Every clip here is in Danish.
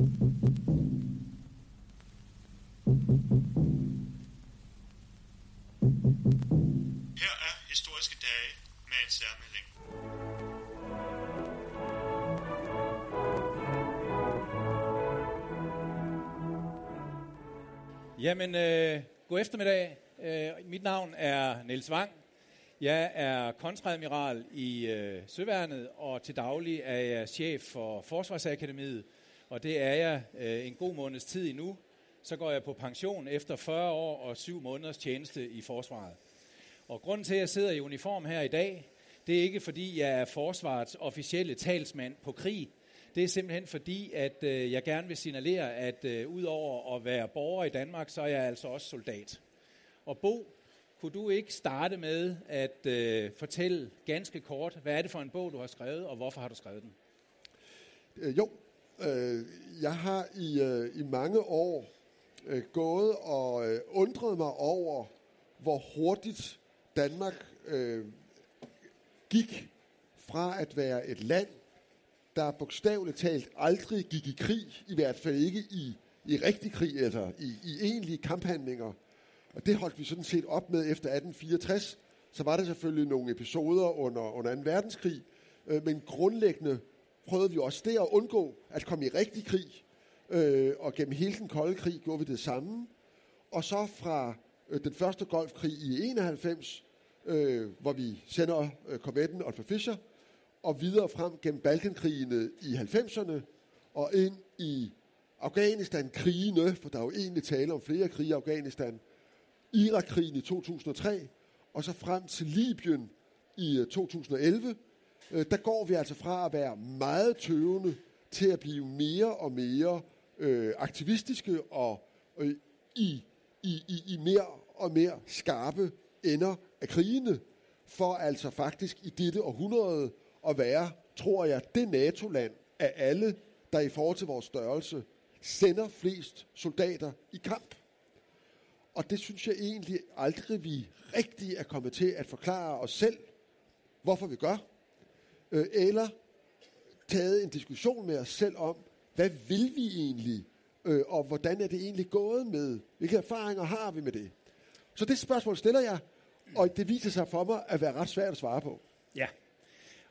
Her er historiske dage med en særmelding. Jamen, øh, god eftermiddag. Øh, mit navn er Niels Wang. Jeg er kontradmiral i øh, Søværnet, og til daglig er jeg chef for Forsvarsakademiet, og det er jeg øh, en god måneds tid endnu. Så går jeg på pension efter 40 år og 7 måneders tjeneste i Forsvaret. Og grunden til, at jeg sidder i uniform her i dag, det er ikke fordi, jeg er forsvarets officielle talsmand på krig. Det er simpelthen fordi, at øh, jeg gerne vil signalere, at øh, udover at være borger i Danmark, så er jeg altså også soldat. Og Bo, kunne du ikke starte med at øh, fortælle ganske kort, hvad er det for en bog, du har skrevet, og hvorfor har du skrevet den? Øh, jo, øh, jeg har i, øh, i mange år øh, gået og øh, undret mig over, hvor hurtigt Danmark øh, gik fra at være et land, der bogstaveligt talt aldrig gik i krig, i hvert fald ikke i, i rigtig krig, altså i, i egentlige kamphandlinger. Og det holdt vi sådan set op med efter 1864. Så var der selvfølgelig nogle episoder under, under 2. verdenskrig, øh, men grundlæggende prøvede vi også der at undgå at komme i rigtig krig. Øh, og gennem hele den kolde krig gjorde vi det samme. Og så fra øh, den første golfkrig i 91, øh, hvor vi sender øh, korvetten Olfa Fischer, og videre frem gennem Balkankrigene i 90'erne, og ind i Afghanistan-krigene, for der er jo egentlig tale om flere krige i Afghanistan, Irak-krigen i 2003, og så frem til Libyen i øh, 2011, øh, der går vi altså fra at være meget tøvende til at blive mere og mere øh, aktivistiske og øh, i, i, i, i mere og mere skarpe ender af krigene, for altså faktisk i dette århundrede at være, tror jeg, det NATO-land af alle, der i forhold til vores størrelse sender flest soldater i kamp. Og det synes jeg egentlig aldrig, vi rigtig er kommet til at forklare os selv, hvorfor vi gør. Øh, eller taget en diskussion med os selv om, hvad vil vi egentlig, øh, og hvordan er det egentlig gået med, hvilke erfaringer har vi med det. Så det spørgsmål stiller jeg, og det viser sig for mig at være ret svært at svare på. Ja,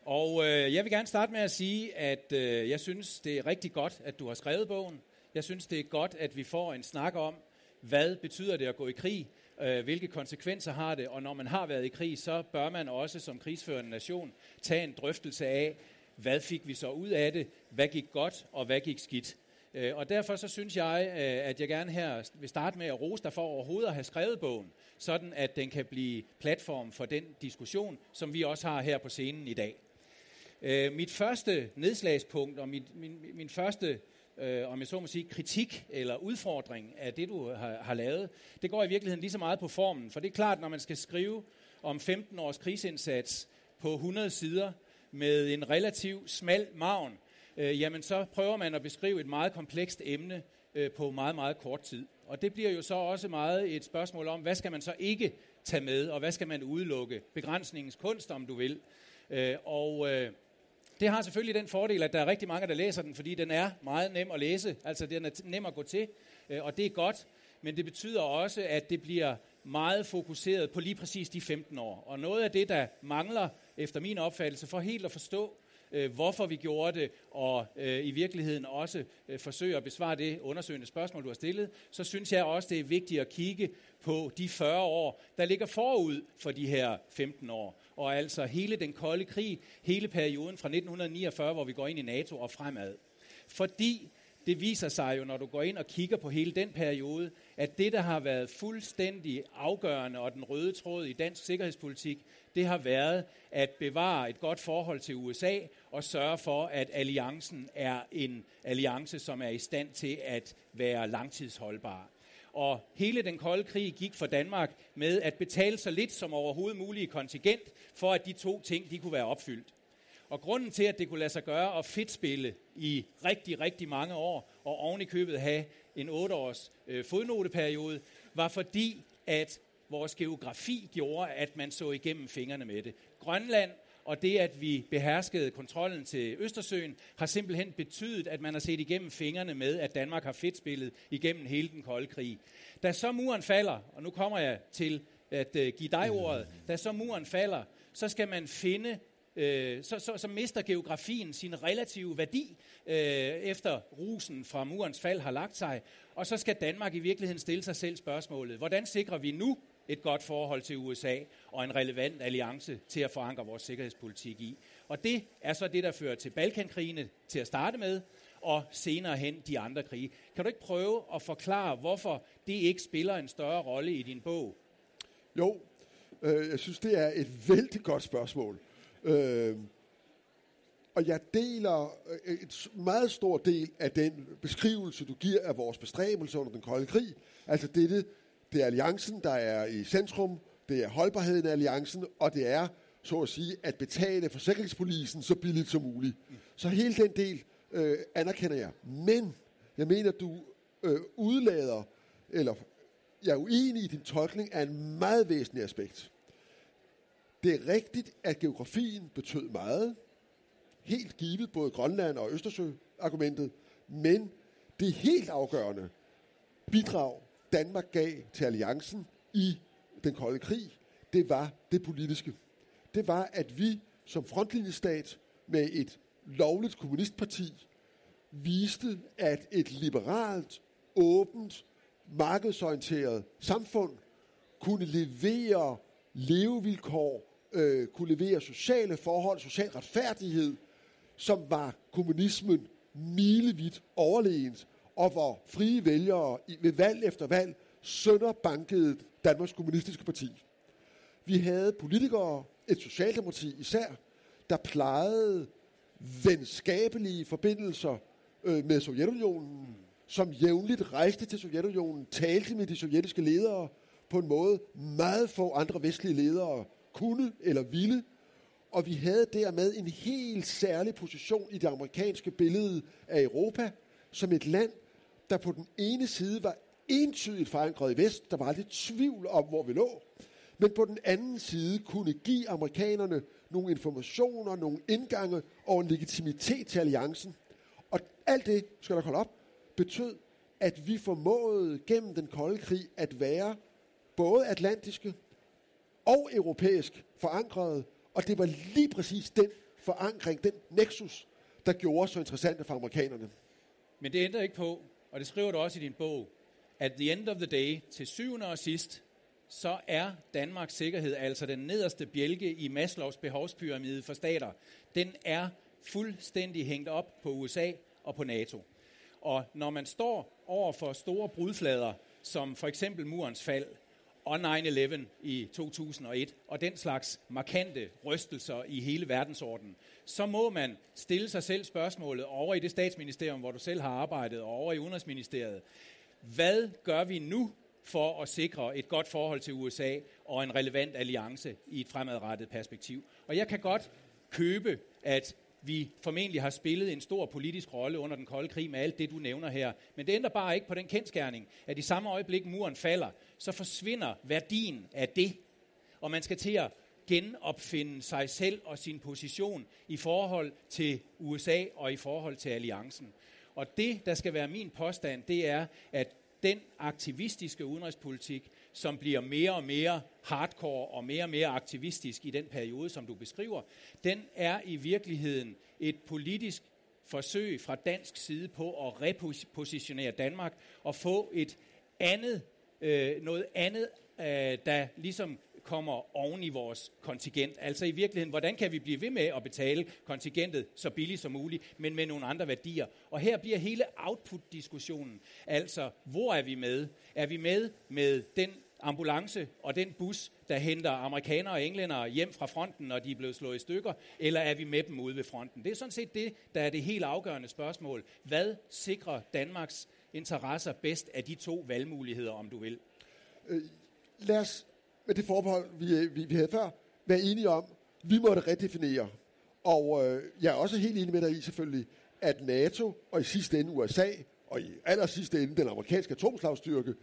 og øh, jeg vil gerne starte med at sige, at øh, jeg synes, det er rigtig godt, at du har skrevet bogen. Jeg synes, det er godt, at vi får en snak om, hvad betyder det at gå i krig, øh, hvilke konsekvenser har det, og når man har været i krig, så bør man også som krigsførende nation tage en drøftelse af, hvad fik vi så ud af det, hvad gik godt, og hvad gik skidt. Øh, og derfor så synes jeg, øh, at jeg gerne her vil starte med at rose dig for overhovedet at have skrevet bogen, sådan at den kan blive platform for den diskussion, som vi også har her på scenen i dag. Øh, mit første nedslagspunkt og mit, min, min første øh, om jeg så må sige, kritik eller udfordring af det, du har, har lavet, det går i virkeligheden lige så meget på formen. For det er klart, når man skal skrive om 15 års krigsindsats på 100 sider med en relativ smal maven, øh, jamen så prøver man at beskrive et meget komplekst emne øh, på meget, meget kort tid. Og det bliver jo så også meget et spørgsmål om, hvad skal man så ikke tage med, og hvad skal man udelukke? Begrænsningens kunst, om du vil. Øh, og... Øh, det har selvfølgelig den fordel, at der er rigtig mange, der læser den, fordi den er meget nem at læse. Altså, den er nem at gå til, øh, og det er godt. Men det betyder også, at det bliver meget fokuseret på lige præcis de 15 år. Og noget af det, der mangler, efter min opfattelse, for helt at forstå, øh, hvorfor vi gjorde det, og øh, i virkeligheden også øh, forsøge at besvare det undersøgende spørgsmål, du har stillet, så synes jeg også, det er vigtigt at kigge på de 40 år, der ligger forud for de her 15 år. Og altså hele den kolde krig, hele perioden fra 1949, hvor vi går ind i NATO og fremad. Fordi det viser sig jo, når du går ind og kigger på hele den periode, at det, der har været fuldstændig afgørende og den røde tråd i dansk sikkerhedspolitik, det har været at bevare et godt forhold til USA og sørge for, at alliancen er en alliance, som er i stand til at være langtidsholdbar. Og hele den kolde krig gik for Danmark med at betale så lidt som overhovedet muligt kontingent, for at de to ting de kunne være opfyldt. Og grunden til, at det kunne lade sig gøre at fedtspille i rigtig, rigtig mange år, og oven i købet have en 8-års øh, fodnoteperiode, var fordi, at vores geografi gjorde, at man så igennem fingrene med det. Grønland og det, at vi beherskede kontrollen til Østersøen, har simpelthen betydet, at man har set igennem fingrene med, at Danmark har fedtspillet igennem hele den kolde krig. Da så muren falder, og nu kommer jeg til at øh, give dig ordet, da så muren falder, så skal man finde øh, så, så, så mister geografien sin relative værdi, øh, efter rusen fra murens fald har lagt sig. Og så skal Danmark i virkeligheden stille sig selv spørgsmålet, hvordan sikrer vi nu et godt forhold til USA og en relevant alliance til at forankre vores sikkerhedspolitik i. Og det er så det, der fører til Balkankrigene til at starte med, og senere hen de andre krige. Kan du ikke prøve at forklare, hvorfor det ikke spiller en større rolle i din bog? Jo, øh, jeg synes, det er et vældig godt spørgsmål. Øh, og jeg deler øh, et meget stor del af den beskrivelse, du giver af vores bestræbelse under den kolde krig. Altså dette, det er alliancen, der er i centrum, det er holdbarheden af alliancen, og det er, så at sige, at betale forsikringspolisen så billigt som muligt. Så hele den del øh, anerkender jeg. Men jeg mener, du øh, udlader, eller jeg er uenig i din tolkning af en meget væsentlig aspekt. Det er rigtigt, at geografien betød meget. Helt givet både Grønland og Østersø-argumentet. Men det helt afgørende bidrag, Danmark gav til alliancen i den kolde krig, det var det politiske. Det var, at vi som frontlinjestat med et lovligt kommunistparti viste, at et liberalt, åbent, markedsorienteret samfund kunne levere levevilkår øh, kunne levere sociale forhold, social retfærdighed, som var kommunismen milevidt overlegent, og hvor frie vælgere ved valg efter valg sønderbankede Danmarks Kommunistiske Parti. Vi havde politikere, et socialdemokrati især, der plejede venskabelige forbindelser øh, med Sovjetunionen, som jævnligt rejste til Sovjetunionen, talte med de sovjetiske ledere på en måde, meget få andre vestlige ledere kunne eller ville. Og vi havde dermed en helt særlig position i det amerikanske billede af Europa, som et land, der på den ene side var entydigt forankret i vest, der var aldrig tvivl om, hvor vi lå, men på den anden side kunne give amerikanerne nogle informationer, nogle indgange og en legitimitet til alliancen. Og alt det, skal der holde op, betød, at vi formåede gennem den kolde krig at være både atlantiske og europæisk forankret, og det var lige præcis den forankring, den nexus, der gjorde så interessante for amerikanerne. Men det ændrer ikke på, og det skriver du også i din bog, at the end of the day, til syvende og sidst, så er Danmarks sikkerhed, altså den nederste bjælke i Maslows behovspyramide for stater, den er fuldstændig hængt op på USA og på NATO. Og når man står over for store brudflader, som for eksempel murens fald, og 9-11 i 2001, og den slags markante rystelser i hele verdensordenen, så må man stille sig selv spørgsmålet over i det statsministerium, hvor du selv har arbejdet, og over i Udenrigsministeriet. Hvad gør vi nu for at sikre et godt forhold til USA og en relevant alliance i et fremadrettet perspektiv? Og jeg kan godt købe, at vi formentlig har spillet en stor politisk rolle under den kolde krig med alt det, du nævner her. Men det ændrer bare ikke på den kendskærning, at i samme øjeblik muren falder, så forsvinder værdien af det. Og man skal til at genopfinde sig selv og sin position i forhold til USA og i forhold til alliancen. Og det, der skal være min påstand, det er, at den aktivistiske udenrigspolitik, som bliver mere og mere hardcore og mere og mere aktivistisk i den periode, som du beskriver, den er i virkeligheden et politisk forsøg fra dansk side på at repositionere Danmark og få et andet, øh, noget andet, øh, der ligesom kommer oven i vores kontingent. Altså i virkeligheden, hvordan kan vi blive ved med at betale kontingentet så billigt som muligt, men med nogle andre værdier. Og her bliver hele output-diskussionen, altså hvor er vi med? Er vi med med den ambulance og den bus, der henter amerikanere og englænder hjem fra fronten, når de er blevet slået i stykker, eller er vi med dem ude ved fronten? Det er sådan set det, der er det helt afgørende spørgsmål. Hvad sikrer Danmarks interesser bedst af de to valgmuligheder, om du vil? Øh, lad os med det forbehold, vi, øh, vi, vi havde før, være enige om, vi måtte redefinere. Og øh, jeg er også helt enig med dig i selvfølgelig, at NATO og i sidste ende USA, og i aller sidste ende den amerikanske atomslagstyrke,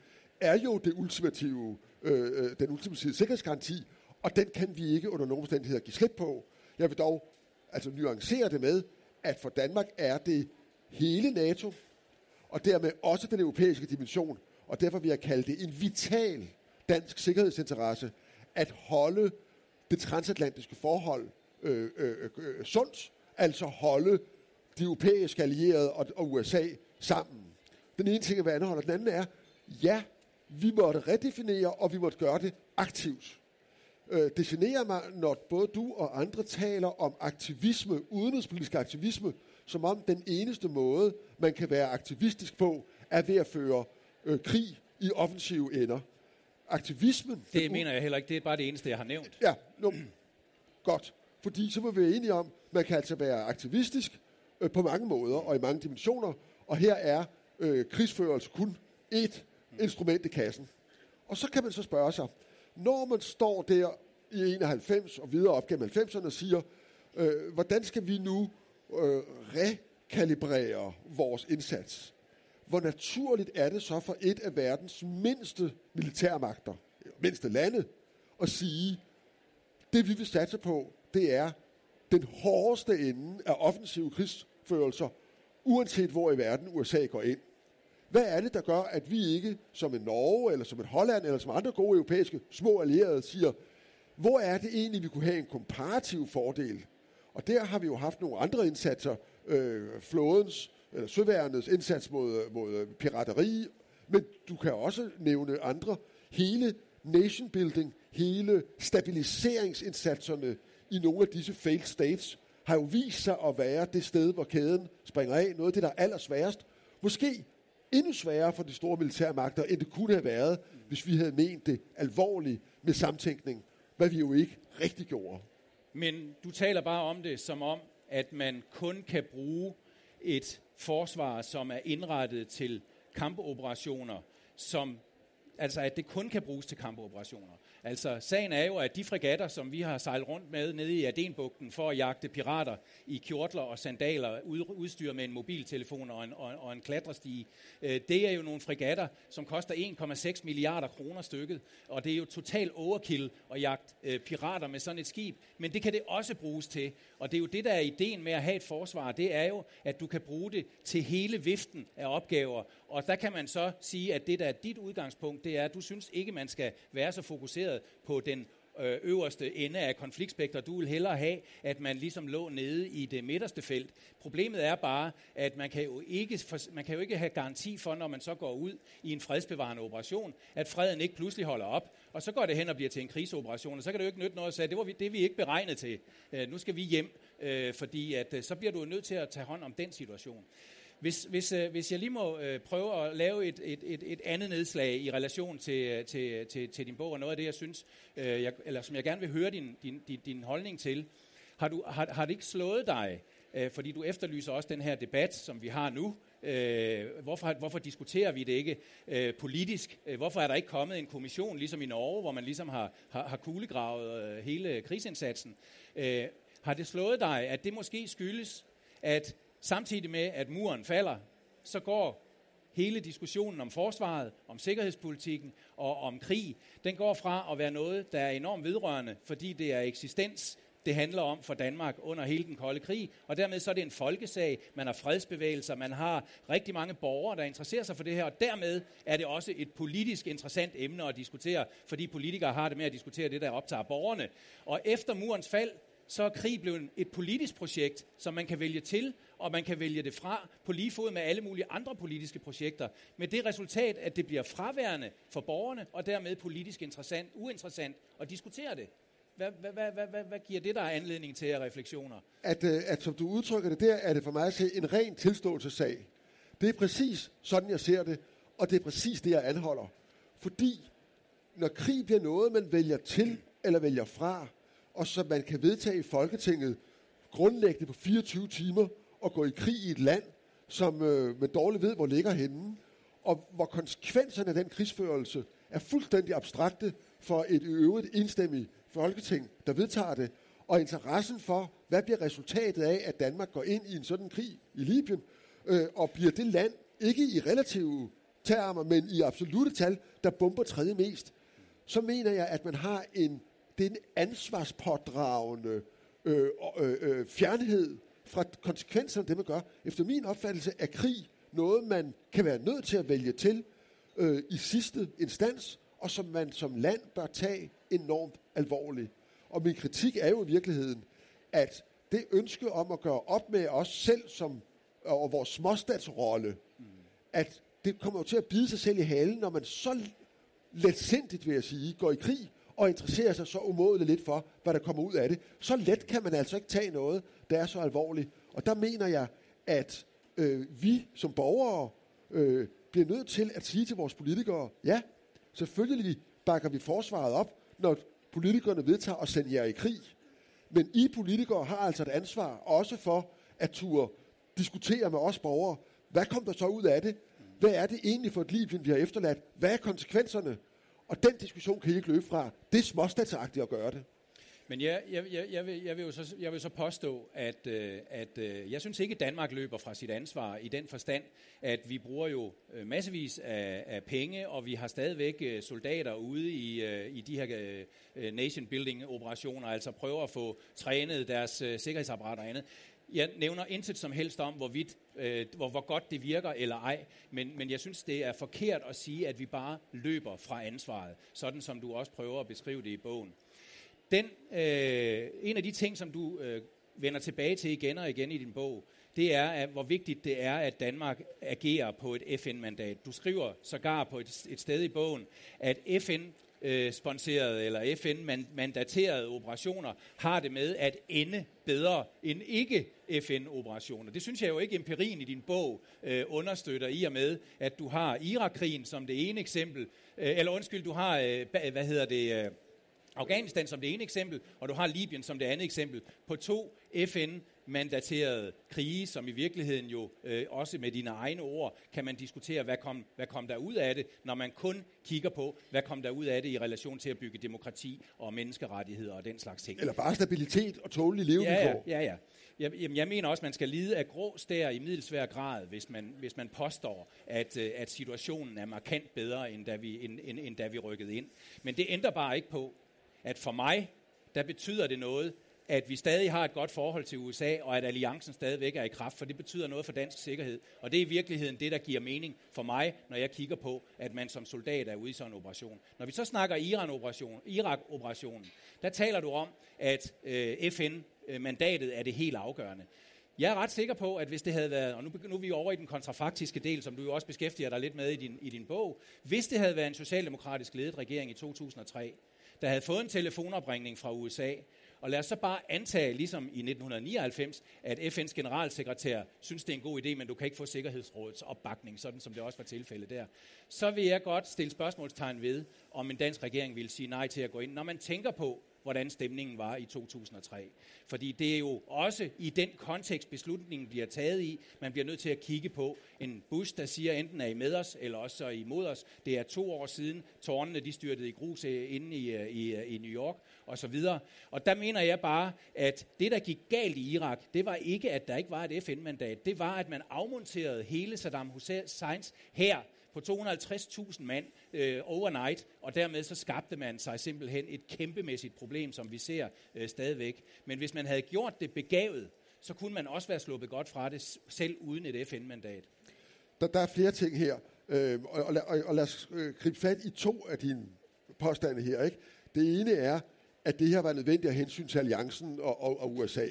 er jo det ultimative, øh, øh, den ultimative sikkerhedsgaranti, og den kan vi ikke under nogen omstændigheder give slip på. Jeg vil dog altså nuancere det med, at for Danmark er det hele NATO, og dermed også den europæiske dimension, og derfor vil jeg kalde det en vital dansk sikkerhedsinteresse at holde det transatlantiske forhold øh, øh, øh, øh, sundt, altså holde de europæiske allierede og, og USA sammen. Den ene ting er, hvad anholder. Den anden er, ja, vi måtte redefinere, og vi måtte gøre det aktivt. Øh, det generer mig, når både du og andre taler om aktivisme, udenrigspolitisk aktivisme, som om den eneste måde, man kan være aktivistisk på, er ved at føre øh, krig i offensive ender. Aktivismen... Det mener jeg heller ikke. Det er bare det eneste, jeg har nævnt. Ja, no, godt. Fordi så må vi være enige om, man kan altså være aktivistisk øh, på mange måder og i mange dimensioner, og her er øh, krigsførelse kun et instrument i kassen. Og så kan man så spørge sig, når man står der i 91 og videre op gennem 90'erne og siger, øh, hvordan skal vi nu øh, rekalibrere vores indsats? Hvor naturligt er det så for et af verdens mindste militærmagter, mindste lande, at sige, det vi vil satse på, det er den hårdeste ende af offensive krigsførelser, uanset hvor i verden USA går ind. Hvad er det, der gør, at vi ikke, som en Norge, eller som et Holland, eller som andre gode europæiske små allierede, siger, hvor er det egentlig, vi kunne have en komparativ fordel? Og der har vi jo haft nogle andre indsatser, øh, flådens, eller søværnets indsats mod, mod pirateri, men du kan også nævne andre. Hele nation building, hele stabiliseringsindsatserne i nogle af disse failed states, har jo vist sig at være det sted, hvor kæden springer af. Noget af det, der er allersværest. Måske endnu sværere for de store militære magter, end det kunne have været, hvis vi havde ment det alvorligt med samtænkning, hvad vi jo ikke rigtig gjorde. Men du taler bare om det som om, at man kun kan bruge et forsvar, som er indrettet til kampoperationer, som, altså at det kun kan bruges til kampoperationer. Altså, sagen er jo, at de fregatter, som vi har sejlet rundt med nede i Adenbugten for at jagte pirater i kjortler og sandaler, udstyret med en mobiltelefon og en, og, og en klatrestige, øh, det er jo nogle fregatter, som koster 1,6 milliarder kroner stykket, og det er jo total overkill at jagte øh, pirater med sådan et skib, men det kan det også bruges til, og det er jo det, der er ideen med at have et forsvar, det er jo, at du kan bruge det til hele viften af opgaver, og der kan man så sige, at det, der er dit udgangspunkt, det er, at du synes ikke, man skal være så fokuseret på den øh, øverste ende af konfliktspektret. Du vil hellere have, at man ligesom lå nede i det midterste felt. Problemet er bare, at man kan, jo ikke, man kan jo ikke have garanti for, når man så går ud i en fredsbevarende operation, at freden ikke pludselig holder op, og så går det hen og bliver til en kriseoperation, og så kan det jo ikke nytte noget at sige, det var vi, det vi ikke beregnet til. Øh, nu skal vi hjem, øh, fordi at, så bliver du nødt til at tage hånd om den situation. Hvis, hvis, øh, hvis jeg lige må øh, prøve at lave et, et, et, et andet nedslag i relation til, øh, til, til, til din bog, og noget af det, jeg synes, jeg, eller som jeg gerne vil høre din, din, din, din holdning til, har, du, har, har det ikke slået dig, fordi du efterlyser også den her debat, som vi har nu, Øh, hvorfor, hvorfor diskuterer vi det ikke øh, politisk? Hvorfor er der ikke kommet en kommission, ligesom i Norge, hvor man ligesom har, har, har kuglegravet øh, hele krigsindsatsen? Øh, har det slået dig, at det måske skyldes, at Samtidig med, at muren falder, så går hele diskussionen om forsvaret, om sikkerhedspolitikken og om krig, den går fra at være noget, der er enormt vedrørende, fordi det er eksistens, det handler om for Danmark under hele den kolde krig, og dermed så er det en folkesag, man har fredsbevægelser, man har rigtig mange borgere, der interesserer sig for det her, og dermed er det også et politisk interessant emne at diskutere, fordi politikere har det med at diskutere det, der optager borgerne. Og efter murens fald, så er krig blevet et politisk projekt, som man kan vælge til, og man kan vælge det fra på lige fod med alle mulige andre politiske projekter. Med det resultat, at det bliver fraværende for borgerne, og dermed politisk interessant, uinteressant at diskutere det. Hvad, hvad, hvad, hvad, hvad, hvad giver det der anledning til af refleksioner? At, øh, at som du udtrykker det der, er det for mig at se en ren tilståelsessag. Det er præcis sådan, jeg ser det, og det er præcis det, jeg anholder. Fordi når krig bliver noget, man vælger til eller vælger fra, og som man kan vedtage i Folketinget grundlæggende på 24 timer, og gå i krig i et land, som øh, man dårligt ved, hvor ligger henne, og hvor konsekvenserne af den krigsførelse er fuldstændig abstrakte for et øvrigt enstemmigt folketing, der vedtager det, og interessen for, hvad bliver resultatet af, at Danmark går ind i en sådan krig i Libyen, øh, og bliver det land, ikke i relative termer, men i absolute tal, der bomber tredje mest, så mener jeg, at man har en, den ansvarspådragende øh, øh, øh, fjernhed fra konsekvenserne af det, man gør. Efter min opfattelse er krig noget, man kan være nødt til at vælge til øh, i sidste instans, og som man som land bør tage enormt alvorligt. Og min kritik er jo i virkeligheden, at det ønske om at gøre op med os selv som, og vores småstatsrolle, mm. at det kommer jo til at bide sig selv i halen, når man så letsindigt, vil jeg sige, går i krig og interesserer sig så umådeligt lidt for, hvad der kommer ud af det. Så let kan man altså ikke tage noget, der er så alvorligt. Og der mener jeg, at øh, vi som borgere øh, bliver nødt til at sige til vores politikere, ja, selvfølgelig bakker vi forsvaret op, når politikerne vedtager at sende jer i krig. Men I politikere har altså et ansvar også for at turde diskutere med os borgere, hvad kom der så ud af det? Hvad er det egentlig for et liv, vi har efterladt? Hvad er konsekvenserne? Og den diskussion kan I ikke løbe fra. Det er småstatsagtigt at gøre det. Men jeg, jeg, jeg, jeg, vil, jeg, vil jo så, jeg vil så påstå, at, øh, at øh, jeg synes ikke, at Danmark løber fra sit ansvar i den forstand, at vi bruger jo øh, massevis af, af penge, og vi har stadigvæk soldater ude i, i de her nation-building-operationer, altså prøver at få trænet deres sikkerhedsapparat sikkerhedsapparater og andet. Jeg nævner intet som helst om, hvorvidt, øh, hvor, hvor godt det virker eller ej, men, men jeg synes, det er forkert at sige, at vi bare løber fra ansvaret, sådan som du også prøver at beskrive det i bogen. Den, øh, en af de ting, som du øh, vender tilbage til igen og igen i din bog, det er, at, hvor vigtigt det er, at Danmark agerer på et FN-mandat. Du skriver sågar på et, et sted i bogen, at FN øh, sponserede eller FN-mandaterede operationer har det med at ende bedre end ikke FN-operationer. Det synes jeg jo ikke empirien i din bog øh, understøtter i og med, at du har Irak-krigen som det ene eksempel, øh, eller undskyld, du har, øh, hvad hedder det, øh, Afghanistan som det ene eksempel, og du har Libyen som det andet eksempel, på to FN FN-mandaterede krige, som i virkeligheden jo øh, også med dine egne ord, kan man diskutere, hvad kom, hvad kom der ud af det, når man kun kigger på, hvad kom der ud af det i relation til at bygge demokrati og menneskerettigheder og den slags ting. Eller bare stabilitet og tålige levevilkår. Ja, ja, ja. Jeg, jamen, jeg mener også, at man skal lide af grå stær i middelsvær grad, hvis man, hvis man påstår, at, øh, at situationen er markant bedre, end da, vi, end, end, end da vi rykkede ind. Men det ændrer bare ikke på, at for mig, der betyder det noget, at vi stadig har et godt forhold til USA, og at alliancen stadigvæk er i kraft, for det betyder noget for dansk sikkerhed. Og det er i virkeligheden det, der giver mening for mig, når jeg kigger på, at man som soldat er ude i sådan en operation. Når vi så snakker Iran-operation, Irak-operationen, der taler du om, at øh, FN-mandatet øh, er det helt afgørende. Jeg er ret sikker på, at hvis det havde været, og nu, nu er vi over i den kontrafaktiske del, som du jo også beskæftiger dig lidt med i din, i din bog, hvis det havde været en socialdemokratisk ledet regering i 2003, der havde fået en telefonopringning fra USA, og lad os så bare antage, ligesom i 1999, at FN's generalsekretær synes, det er en god idé, men du kan ikke få Sikkerhedsrådets opbakning, sådan som det også var tilfældet der. Så vil jeg godt stille spørgsmålstegn ved, om en dansk regering ville sige nej til at gå ind. Når man tænker på, hvordan stemningen var i 2003. Fordi det er jo også i den kontekst, beslutningen bliver taget i, man bliver nødt til at kigge på en bus, der siger, enten er I med os, eller også er I imod os. Det er to år siden, tårnene de styrtede i grus øh, inde i, øh, i, øh, i New York, og så videre. Og der mener jeg bare, at det, der gik galt i Irak, det var ikke, at der ikke var et FN-mandat. Det var, at man afmonterede hele Saddam Husseins her på 250.000 mand øh, overnight, og dermed så skabte man sig simpelthen et kæmpemæssigt problem, som vi ser øh, stadigvæk. Men hvis man havde gjort det begavet, så kunne man også være sluppet godt fra det, selv uden et FN-mandat. Der, der er flere ting her, øh, og, og, og, og lad os øh, gribe fat i to af dine påstande her. Ikke? Det ene er, at det her var nødvendigt af hensyn til alliancen og, og, og USA.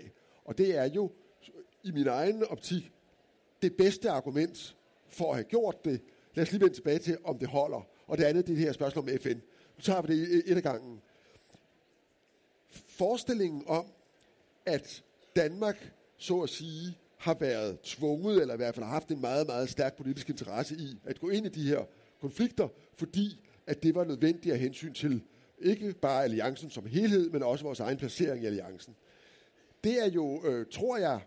Og det er jo i min egen optik det bedste argument for at have gjort det, Lad os lige vende tilbage til, om det holder. Og det andet, det er det her spørgsmål om FN. Nu tager vi det et af gangen. Forestillingen om, at Danmark, så at sige, har været tvunget, eller i hvert fald har haft en meget, meget stærk politisk interesse i at gå ind i de her konflikter, fordi at det var nødvendigt af hensyn til ikke bare alliancen som helhed, men også vores egen placering i alliancen. Det er jo, øh, tror jeg,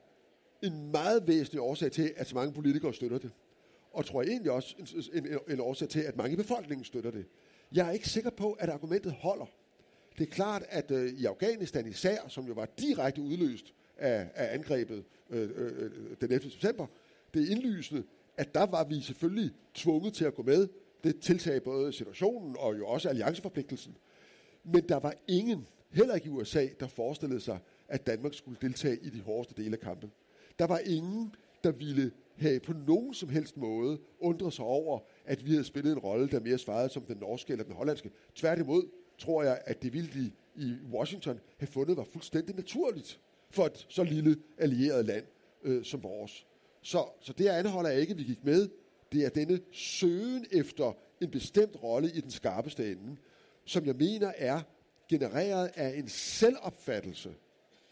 en meget væsentlig årsag til, at så mange politikere støtter det og tror jeg egentlig også en, en, en årsag til, at mange i befolkningen støtter det. Jeg er ikke sikker på, at argumentet holder. Det er klart, at øh, i Afghanistan især, som jo var direkte udløst af, af angrebet øh, øh, den 11. september, det er indlysende, at der var vi selvfølgelig tvunget til at gå med. Det tiltag både situationen og jo også allianceforpligtelsen. Men der var ingen, heller ikke i USA, der forestillede sig, at Danmark skulle deltage i de hårdeste dele af kampen. Der var ingen, der ville havde på nogen som helst måde undret sig over, at vi havde spillet en rolle, der mere svarede som den norske eller den hollandske. Tværtimod tror jeg, at det ville de i Washington have fundet var fuldstændig naturligt for et så lille allieret land øh, som vores. Så, så det anholder jeg ikke, at vi gik med. Det er denne søgen efter en bestemt rolle i den skarpeste ende, som jeg mener er genereret af en selvopfattelse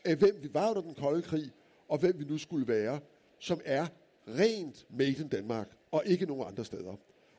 af, hvem vi var under den kolde krig, og hvem vi nu skulle være, som er rent made in Danmark, og ikke nogen andre steder.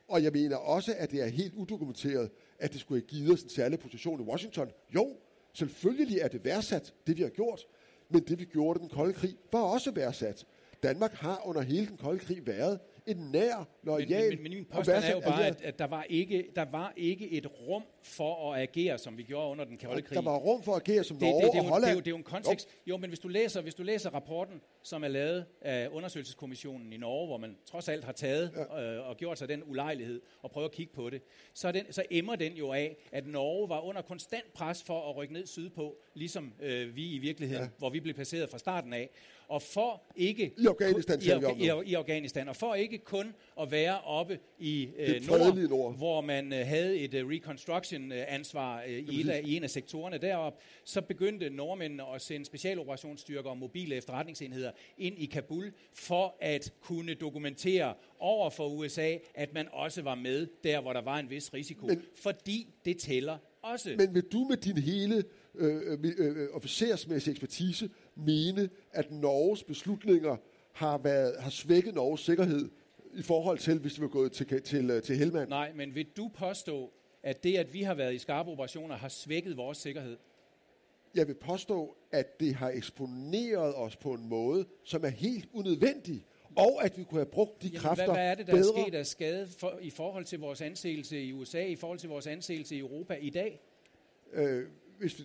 Og jeg mener også, at det er helt udokumenteret, at det skulle have givet os en særlig position i Washington. Jo, selvfølgelig er det værdsat, det vi har gjort, men det vi gjorde i den kolde krig var også værdsat. Danmark har under hele den kolde krig været en nær, lojal men, men, men min påstand er jo bare, at, at der, var ikke, der var ikke et rum for at agere, som vi gjorde under den kolde krig. Der var rum for at agere som det, Norge det, det, og Holland. Det, det, det er jo en kontekst. Jo. jo, men hvis du, læser, hvis du læser rapporten, som er lavet af undersøgelseskommissionen i Norge, hvor man trods alt har taget ja. øh, og gjort sig den ulejlighed og prøvet at kigge på det, så, den, så emmer den jo af, at Norge var under konstant pres for at rykke ned sydpå, ligesom øh, vi i virkeligheden, ja. hvor vi blev placeret fra starten af. Og for ikke... I Afghanistan, i, i, i, i Afghanistan. Og for ikke kun at være oppe i øh, nord, nord, hvor man øh, havde et uh, reconstruction-ansvar øh, i, et i en af sektorerne derop, så begyndte nordmændene at sende specialoperationsstyrker og mobile efterretningsenheder ind i Kabul for at kunne dokumentere over for USA, at man også var med der, hvor der var en vis risiko. Men, fordi det tæller også. Men vil du med din hele øh, øh, øh, officersmæssige ekspertise mene, at Norges beslutninger har, været, har svækket Norges sikkerhed i forhold til, hvis vi var gået til, til, øh, til Helmand? Nej, men vil du påstå, at det, at vi har været i skarpe operationer, har svækket vores sikkerhed? Jeg vil påstå, at det har eksponeret os på en måde, som er helt unødvendig, og at vi kunne have brugt de Jamen, kræfter hvad, hvad er det, der bedre. er sket af skade for, i forhold til vores anseelse i USA, i forhold til vores anseelse i Europa i dag? Øh, hvis vi,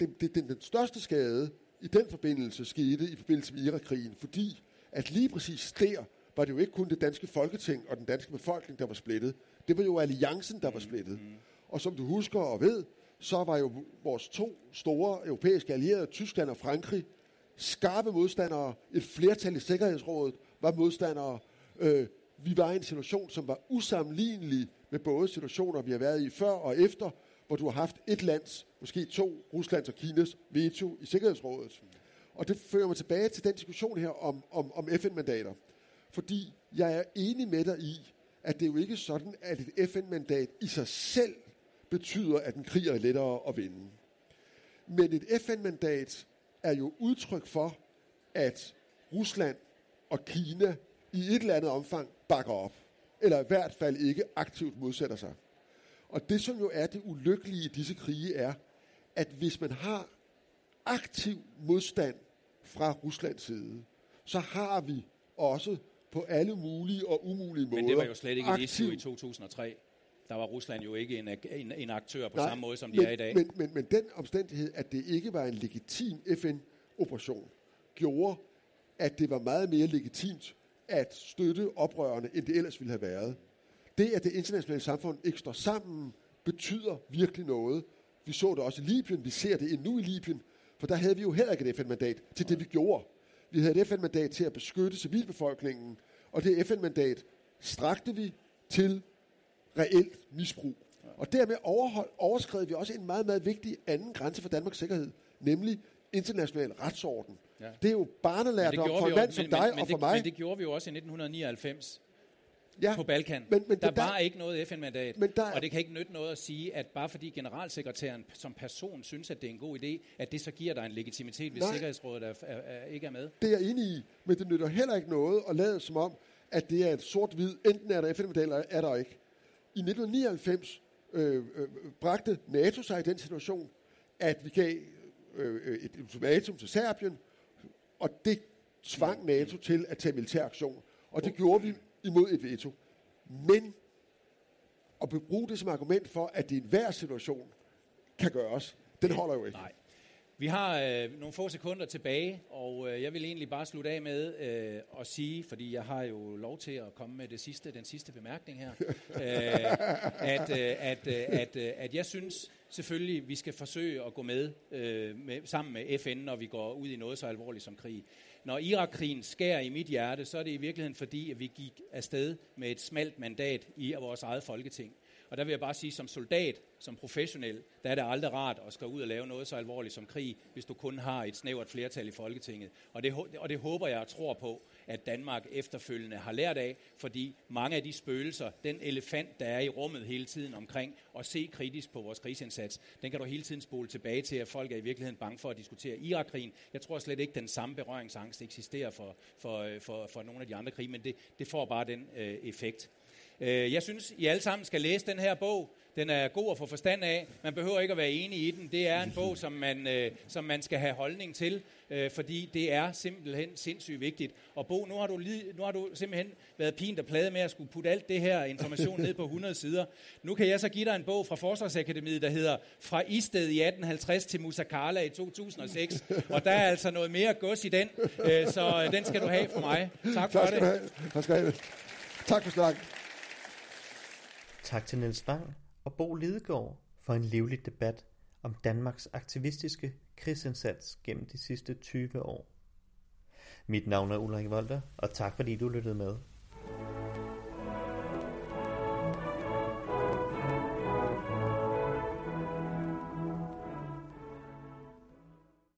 det, det, den, den største skade i den forbindelse skete i forbindelse med Irakkrigen, fordi at lige præcis der var det jo ikke kun det danske folketing og den danske befolkning, der var splittet. Det var jo alliancen, der var splittet. Mm. Og som du husker og ved, så var jo vores to store europæiske allierede, Tyskland og Frankrig, skarpe modstandere. Et flertal i Sikkerhedsrådet var modstandere. Øh, vi var i en situation, som var usammenlignelig med både situationer, vi har været i før og efter, hvor du har haft et lands, måske to, Ruslands og Kinas veto i Sikkerhedsrådet. Og det fører mig tilbage til den diskussion her om, om, om FN-mandater. Fordi jeg er enig med dig i, at det er jo ikke sådan, at et FN-mandat i sig selv betyder, at en krig er lettere at vinde. Men et FN-mandat er jo udtryk for, at Rusland og Kina i et eller andet omfang bakker op. Eller i hvert fald ikke aktivt modsætter sig. Og det, som jo er det ulykkelige i disse krige, er, at hvis man har aktiv modstand fra Ruslands side, så har vi også på alle mulige og umulige måder... Men det var jo slet ikke et issue i 2003. Der var Rusland jo ikke en, en, en aktør på Nej, samme måde, som de men, er i dag. Men, men, men den omstændighed, at det ikke var en legitim FN-operation, gjorde, at det var meget mere legitimt at støtte oprørerne, end det ellers ville have været. Det, at det internationale samfund ikke står sammen, betyder virkelig noget. Vi så det også i Libyen, vi ser det endnu i Libyen, for der havde vi jo heller ikke et FN-mandat til det, vi gjorde. Vi havde et FN-mandat til at beskytte civilbefolkningen, og det FN-mandat strakte vi til reelt misbrug. Og dermed overhold, overskred vi også en meget, meget vigtig anden grænse for Danmarks sikkerhed, nemlig international retsorden. Ja. Det er jo barnelært for en mand som men, dig men, og for det, mig. Men det gjorde vi jo også i 1999 ja, på Balkan. Men, men der der, var ikke noget FN-mandat, men der, og det kan ikke nytte noget at sige, at bare fordi generalsekretæren som person synes, at det er en god idé, at det så giver dig en legitimitet, hvis Nej. Sikkerhedsrådet er, er, er, ikke er med. Det er jeg enig i, men det nytter heller ikke noget at lade som om, at det er et sort-hvid, enten er der FN-mandat, eller er der ikke. I 1999 øh, øh, bragte NATO sig i den situation, at vi gav øh, et ultimatum til Serbien, og det tvang NATO til at tage militær aktion. Og det gjorde vi imod et veto. Men at bruge det som argument for, at det i enhver situation kan gøres, den holder jo ikke. Nej. Vi har øh, nogle få sekunder tilbage, og øh, jeg vil egentlig bare slutte af med øh, at sige, fordi jeg har jo lov til at komme med det sidste, den sidste bemærkning her, øh, at, øh, at, øh, at, øh, at jeg synes selvfølgelig, vi skal forsøge at gå med, øh, med sammen med FN, når vi går ud i noget så alvorligt som krig. Når Irakkrigen skærer i mit hjerte, så er det i virkeligheden fordi, at vi gik afsted med et smalt mandat i vores eget folketing. Og der vil jeg bare sige, som soldat, som professionel, der er det aldrig rart at skal ud og lave noget så alvorligt som krig, hvis du kun har et snævert flertal i Folketinget. Og det, og det håber jeg og tror på, at Danmark efterfølgende har lært af, fordi mange af de spøgelser, den elefant, der er i rummet hele tiden omkring at se kritisk på vores krigsindsats, den kan du hele tiden spole tilbage til, at folk er i virkeligheden bange for at diskutere Irakkrigen. Jeg tror slet ikke, den samme berøringsangst eksisterer for, for, for, for nogle af de andre krige, men det, det får bare den øh, effekt. Øh, jeg synes, I alle sammen skal læse den her bog. Den er god at få forstand af. Man behøver ikke at være enig i den. Det er en bog, som man, øh, som man skal have holdning til, øh, fordi det er simpelthen sindssygt vigtigt. Og Bo, nu har du, lid, nu har du simpelthen været pint og plade med at skulle putte alt det her information ned på 100 sider. Nu kan jeg så give dig en bog fra Forsvarsakademiet, der hedder Fra Isted i 1850 til Musakala i 2006. Og der er altså noget mere gods i den, øh, så den skal du have fra mig. Tak for Tak skal du det. have. Tak skal du have. Tak for snakken. Tak til Niels Wang og Bo Lidegaard for en livlig debat om Danmarks aktivistiske krigsindsats gennem de sidste 20 år. Mit navn er Ulrik Volter, og tak fordi du lyttede med.